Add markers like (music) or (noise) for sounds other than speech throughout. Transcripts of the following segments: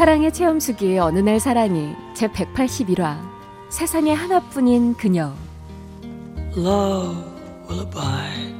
사랑의 체험수기 어느 날 사랑이 제 181화 세상에 하나뿐인 그녀 Love will abide.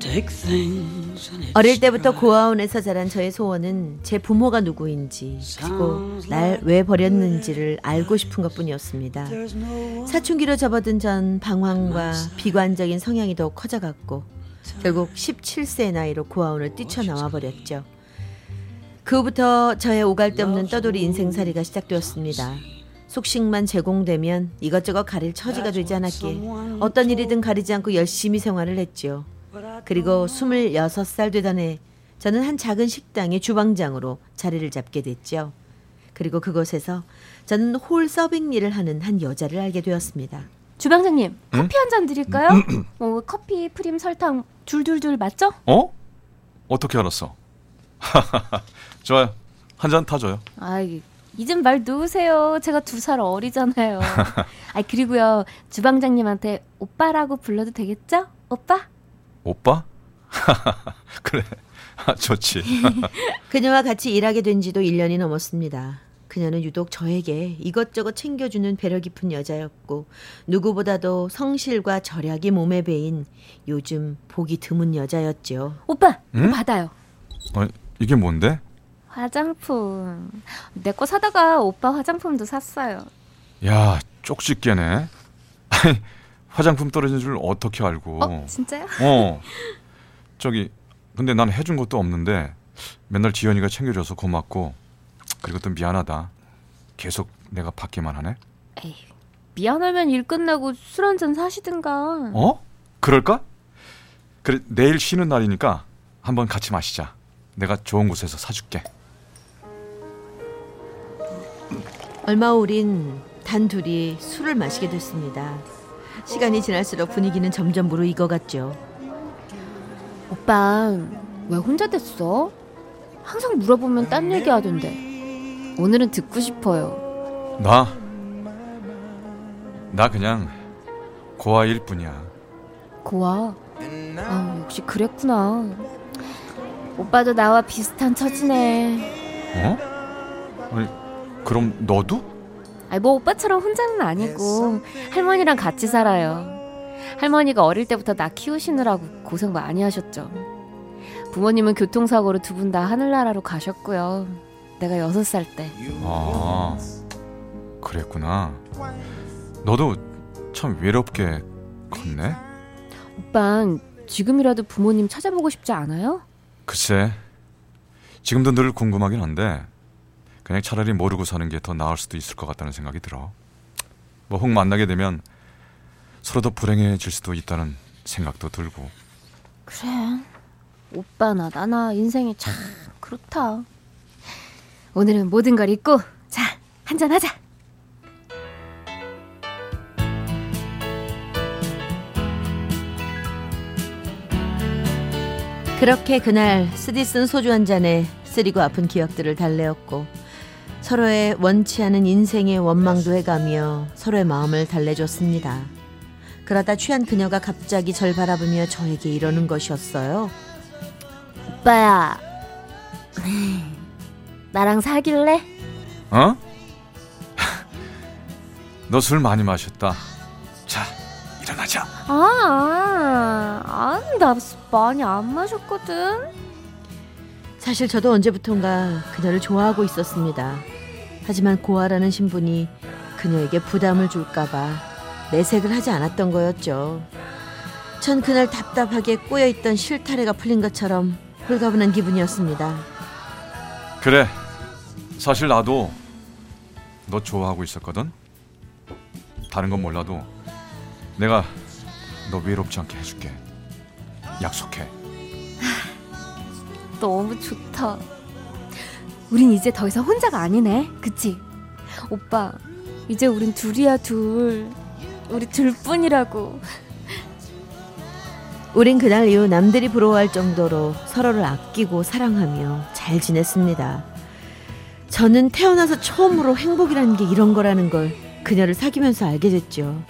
Take things in its 어릴 때부터. 고아원에서 자란 저의 소원은 제 부모가 누구인지 그리고 날 왜 버렸는지를 알고 싶은 것뿐이었습니다. 사춘기로 접어든 전 방황과 비관적인 성향이 더욱 커져갔고 결국 17세 나이로 고아원을 뛰쳐나와 버렸죠. 그 후부터 저의 오갈 데 없는 떠돌이 인생살이가 시작되었습니다. 속식만 제공되면 이것저것 가릴 처지가 되지 않았기에 어떤 일이든 가리지 않고 열심히 생활을 했죠. 그리고 26살 되던 해 저는 한 작은 식당의 주방장으로 자리를 잡게 됐죠. 그리고 그곳에서 저는 홀 서빙 일을 하는 한 여자를 알게 되었습니다. 주방장님 커피 한 잔 드릴까요? 어, 커피, 프림, 설탕 줄줄줄 맞죠? 어? 어떻게 알았어? (laughs) 좋아요. 한 잔 타줘요. 아이 이젠 말 놓으세요. 제가 두 살 어리잖아요. (laughs) 아 그리고요 주방장님한테 오빠라고 불러도 되겠죠? 오빠? 오빠? (laughs) 그래. 좋지. 그녀와 같이 일하게 된 지도 1년이 넘었습니다. 그녀는 유독 저에게 이것저것 챙겨주는 배려 깊은 여자였고 누구보다도 성실과 절약이 몸에 배인 요즘 보기 드문 여자였죠. 오빠 응? 받아요. 어, 이게 뭔데? 화장품. 내 거 사다가 오빠 화장품도 샀어요. 야, 쪽집게네. (laughs) 아니, 화장품 떨어진 줄 어떻게 알고? 어 진짜요? 어. 저기 근데 난 해준 것도 없는데 맨날 지연이가 챙겨줘서 고맙고 그리고 또 미안하다. 계속 내가 받기만 하네. 에이 미안하면 일 끝나고 술 한 잔 사시든가. 어? 그럴까? 그래 내일 쉬는 날이니까 한번 같이 마시자. 내가 좋은 곳에서 사줄게. 얼마 후 우린 단둘이 술을 마시게 됐습니다. 시간이 지날수록 분위기는 점점 무르익어갔죠. 오빠 왜 혼자 됐어? 항상 물어보면 딴 얘기 하던데. 오늘은 듣고 싶어요. 나? 나 그냥 고아일 뿐이야. 고아. 아 역시 그랬구나. 오빠도 나와 비슷한 처지네. 어? 아니, 그럼 너도? 아니 뭐 오빠처럼 혼자는 아니고 할머니랑 같이 살아요. 할머니가 어릴 때부터 나 키우시느라고 고생 많이 하셨죠. 부모님은 교통사고로 두 분 다 하늘나라로 가셨고요. 내가 여섯 살 때. 아, 그랬구나. 너도 참 외롭게 컸네. 오빤 지금이라도 부모님 찾아보고 싶지 않아요? 글쎄, 지금도 늘 궁금하긴 한데 그냥 차라리 모르고 사는 게 더 나을 수도 있을 것 같다는 생각이 들어. 뭐 혹 만나게 되면 서로 더 불행해질 수도 있다는 생각도 들고. 그래. 오빠나 나나 인생이 참 그렇다. 오늘은 모든 걸 잊고 자 한잔 하자. 그렇게 그날 쓰디 쓴 소주 한 잔에 쓰리고 아픈 기억들을 달래었고 서로의 원치 않은 인생의 원망도 해가며 서로의 마음을 달래줬습니다. 그러다 취한 그녀가 갑자기 절 바라보며 저에게 이러는 것이었어요. 오빠야. 나랑 사귈래? 어? (laughs) 너 술 많이 마셨다. 자, 일어나자. 아, 아니 나 많이 안 마셨거든. 사실 저도 언제부턴가 그녀를 좋아하고 있었습니다. 하지만 고아라는 신분이 그녀에게 부담을 줄까봐 내색을 하지 않았던 거였죠. 전 그날 답답하게 꼬여있던 실타래가 풀린 것처럼 홀가분한 기분이었습니다. 그래. 사실 나도 너 좋아하고 있었거든. 다른 건 몰라도 내가 너 외롭지 않게 해줄게. 약속해. 너무 좋다. 우린 이제 더 이상 혼자가 아니네. 그치? 오빠, 이제 우린 둘이야, 둘. 우리 둘뿐이라고. 우린 그날 이후 남들이 부러워할 정도로 서로를 아끼고 사랑하며 잘 지냈습니다. 저는 태어나서 처음으로 행복이라는 게 이런 거라는 걸 그녀를 사귀면서 알게 됐죠.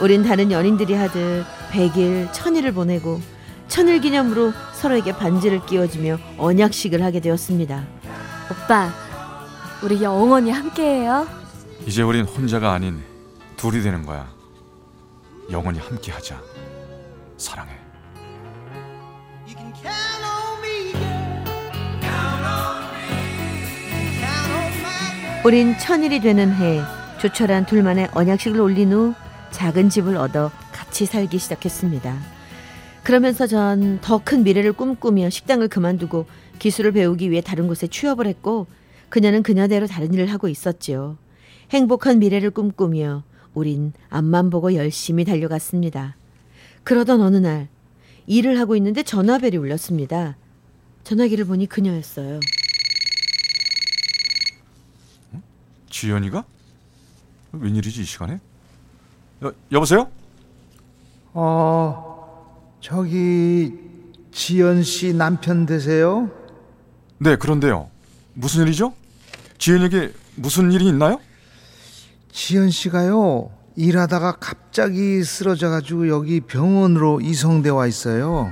우린 다른 연인들이 하듯 100일, 1000일을 보내고 천일 기념으로 서로에게 반지를 끼워주며 언약식을 하게 되었습니다. 오빠, 우리 영원히 함께해요. 이제 우린 혼자가 아닌 둘이 되는 거야. 영원히 함께하자. 사랑해. 우린 천일이 되는 해 조촐한 둘만의 언약식을 올린 후 작은 집을 얻어 같이 살기 시작했습니다. 그러면서 전 더 큰 미래를 꿈꾸며 식당을 그만두고 기술을 배우기 위해 다른 곳에 취업을 했고 그녀는 그녀대로 다른 일을 하고 있었지요. 행복한 미래를 꿈꾸며 우린 앞만 보고 열심히 달려갔습니다. 그러던 어느 날 일을 하고 있는데 전화벨이 울렸습니다. 전화기를 보니 그녀였어요. 지연이가? 웬일이지 이 시간에? 여, 여보세요? 어, 저기 지연 씨 남편 되세요? 네, 그런데요. 무슨 일이죠? 지연에게 무슨 일이 있나요? 지연 씨가요. 일하다가 갑자기 쓰러져 가지고 여기 병원으로 이송돼 와 있어요.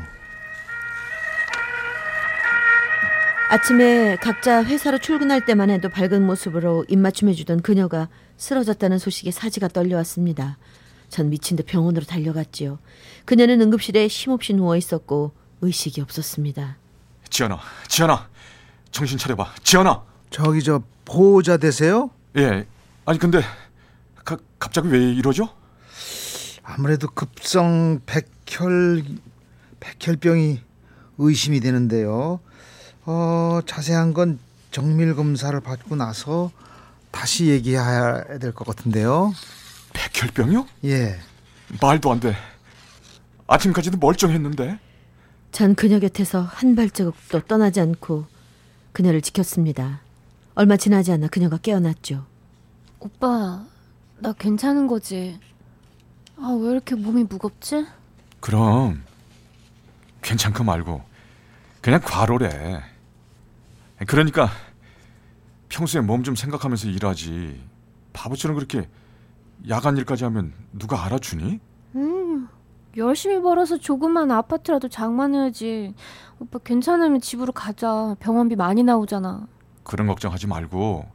아침에 각자 회사로 출근할 때만 해도 밝은 모습으로 입맞춤해주던 그녀가 쓰러졌다는 소식에 사지가 떨려왔습니다. 전 미친 듯 병원으로 달려갔지요. 그녀는 응급실에 쉼없이 누워 있었고 의식이 없었습니다. 지연아, 지연아, 정신 차려봐. 지연아. 저기 저 보호자 되세요? 예. 아니 근데 가, 갑자기 왜 이러죠? 아무래도 급성 백혈 백혈병이 의심이 되는데요. 어, 자세한 건 정밀 검사를 받고 나서 다시 얘기해야 될 것 같은데요. 백혈병이요? 예. 말도 안 돼. 아침까지도 멀쩡했는데. 전 그녀 곁에서 한 발자국도 떠나지 않고 그녀를 지켰습니다. 얼마 지나지 않아 그녀가 깨어났죠. 오빠, 나 괜찮은 거지? 아, 왜 이렇게 몸이 무겁지? 그럼 괜찮고 말고 그냥 과로래. 그러니까 평소에 몸 좀 생각하면서 일하지. 바보처럼 그렇게 야간 일까지 하면 누가 알아주니? 음, 열심히 벌어서 조그만 아파트라도 장만해야지. 오빠 괜찮으면 집으로 가자. 병원비 많이 나오잖아. 그런 걱정하지 말고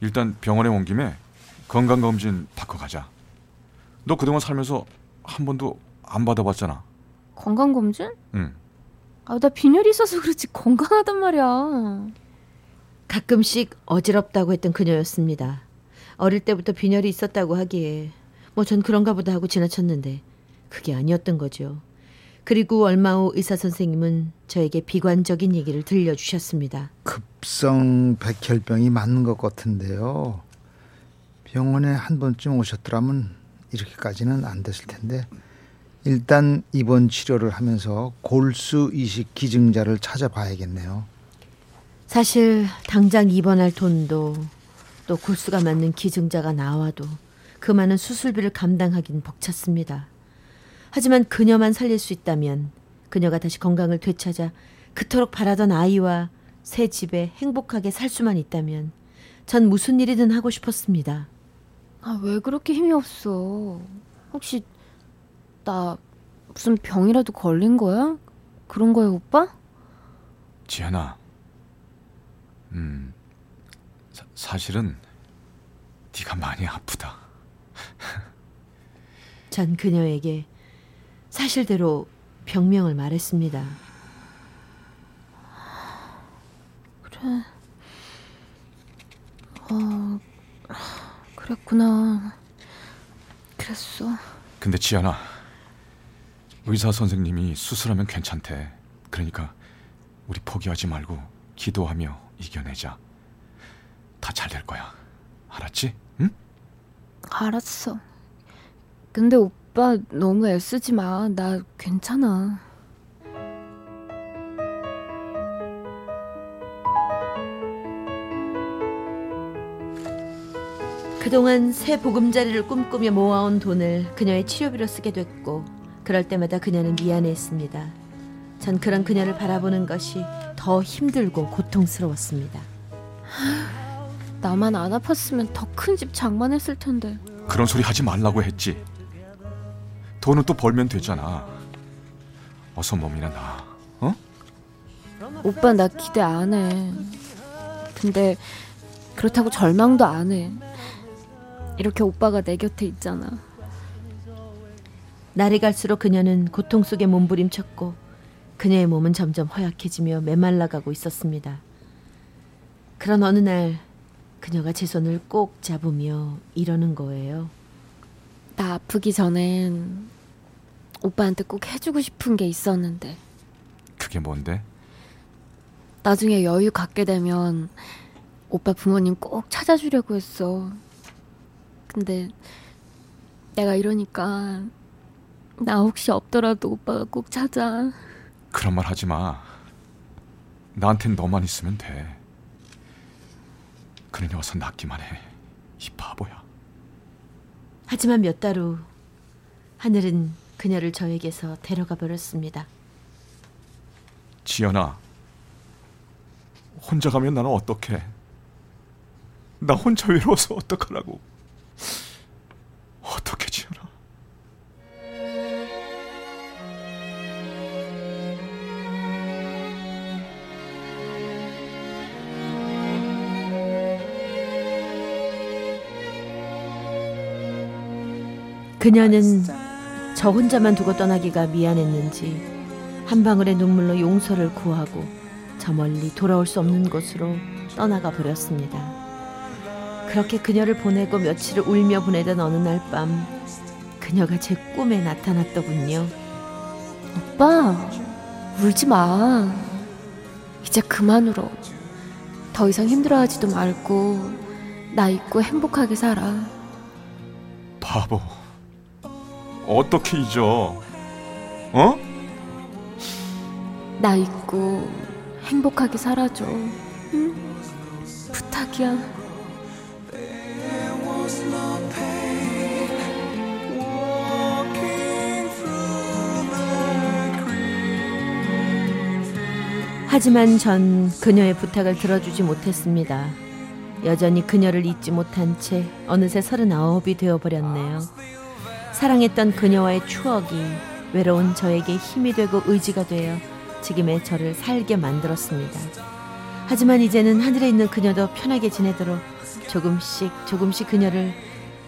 일단 병원에 온 김에 건강 검진 받고 가자. 너 그동안 살면서 한 번도 안 받아봤잖아. 건강검진? 응. 아, 나 빈혈이 있어서 그렇지 건강하단 말이야. 가끔씩 어지럽다고 했던 그녀였습니다. 어릴 때부터 빈혈이 있었다고 하기에 뭐 전 그런가 보다 하고 지나쳤는데 그게 아니었던 거죠. 그리고 얼마 후 의사 선생님은 저에게 비관적인 얘기를 들려주셨습니다. 급성 백혈병이 맞는 것 같은데요. 병원에 한 번쯤 오셨더라면 이렇게까지는 안 됐을 텐데 일단 입원 치료를 하면서 골수 이식 기증자를 찾아봐야겠네요. 사실 당장 입원할 돈도 또 골수가 맞는 기증자가 나와도 그 많은 수술비를 감당하긴 벅찼습니다. 하지만 그녀만 살릴 수 있다면 그녀가 다시 건강을 되찾아 그토록 바라던 아이와 새 집에 행복하게 살 수만 있다면 전 무슨 일이든 하고 싶었습니다. 아, 왜 그렇게 힘이 없어? 혹시 나 무슨 병이라도 걸린 거야? 그런 거야, 오빠? 지연아. 음. 사, 사실은 네가 많이 아프다. (laughs) 전 그녀에게 사실대로 병명을 말했습니다. 어, 그랬구나. 그랬어. 근데 지연아. 의사 선생님이 수술하면 괜찮대. 그러니까 우리 포기하지 말고 기도하며 이겨내자. 다 잘 될 거야. 알았지? 응? 알았어. 근데 오빠 너무 애쓰지 마. 나 괜찮아. 그동안 새 보금자리를 꿈꾸며 모아온 돈을 그녀의 치료비로 쓰게 됐고 그럴 때마다 그녀는 미안했습니다. 전 그런 그녀를 바라보는 것이 더 힘들고 고통스러웠습니다. 나만 안 아팠으면 더 큰 집 장만했을 텐데. 그런 소리 하지 말라고 했지. 돈은 또 벌면 되잖아. 어서 몸이나 나. 어? 오빠 나 기대 안 해. 근데 그렇다고 절망도 안 해. 이렇게 오빠가 내 곁에 있잖아. 날이 갈수록 그녀는 고통 속에 몸부림쳤고 그녀의 몸은 점점 허약해지며 메말라가고 있었습니다. 그런 어느 날 그녀가 제 손을 꼭 잡으며 이러는 거예요. 나 아프기 전엔 오빠한테 꼭 해주고 싶은 게 있었는데 그게 뭔데? 나중에 여유 갖게 되면 오빠 부모님 꼭 찾아주려고 했어. 근데 내가 이러니까 나 혹시 없더라도 오빠가 꼭 찾아. 그런 말 하지 마. 나한텐 너만 있으면 돼. 그러니 어서 낫기만 해. 이 바보야. 하지만 몇 달 후 하늘은 그녀를 저에게서 데려가 버렸습니다. 지연아. 혼자 가면 나는 어떡해? 나 혼자 외로워서 어떡하라고? 그녀는 저 혼자만 두고 떠나기가 미안했는지 한 방울의 눈물로 용서를 구하고 저 멀리 돌아올 수 없는 곳으로 떠나가 버렸습니다. 그렇게 그녀를 보내고 며칠을 울며 보내던 어느 날 밤 그녀가 제 꿈에 나타났더군요. 오빠 울지 마. 이제 그만 울어. 더 이상 힘들어하지도 말고 나 잊고 행복하게 살아. 바보. 어떻게 잊어? 어? 나 잊고 행복하게 살아줘. 응? 부탁이야. 하지만 전 그녀의 부탁을 들어주지 못했습니다. 여전히 그녀를 잊지 못한 채 어느새 서른아홉이 되어버렸네요. 사랑했던 그녀와의 추억이 외로운 저에게 힘이 되고 의지가 되어 지금의 저를 살게 만들었습니다. 하지만 이제는 하늘에 있는 그녀도 편하게 지내도록 조금씩 조금씩 그녀를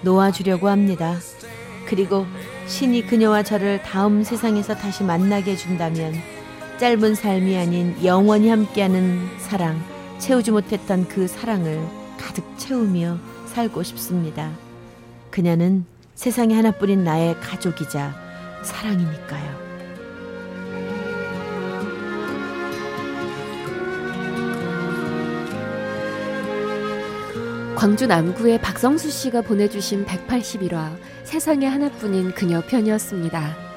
놓아주려고 합니다. 그리고 신이 그녀와 저를 다음 세상에서 다시 만나게 해준다면 짧은 삶이 아닌 영원히 함께하는 사랑, 채우지 못했던 그 사랑을 가득 채우며 살고 싶습니다. 그녀는 세상에 하나뿐인 나의 가족이자 사랑이니까요. 광주 남구의 박성수 씨가 보내주신 181화 세상에 하나뿐인 그녀 편이었습니다.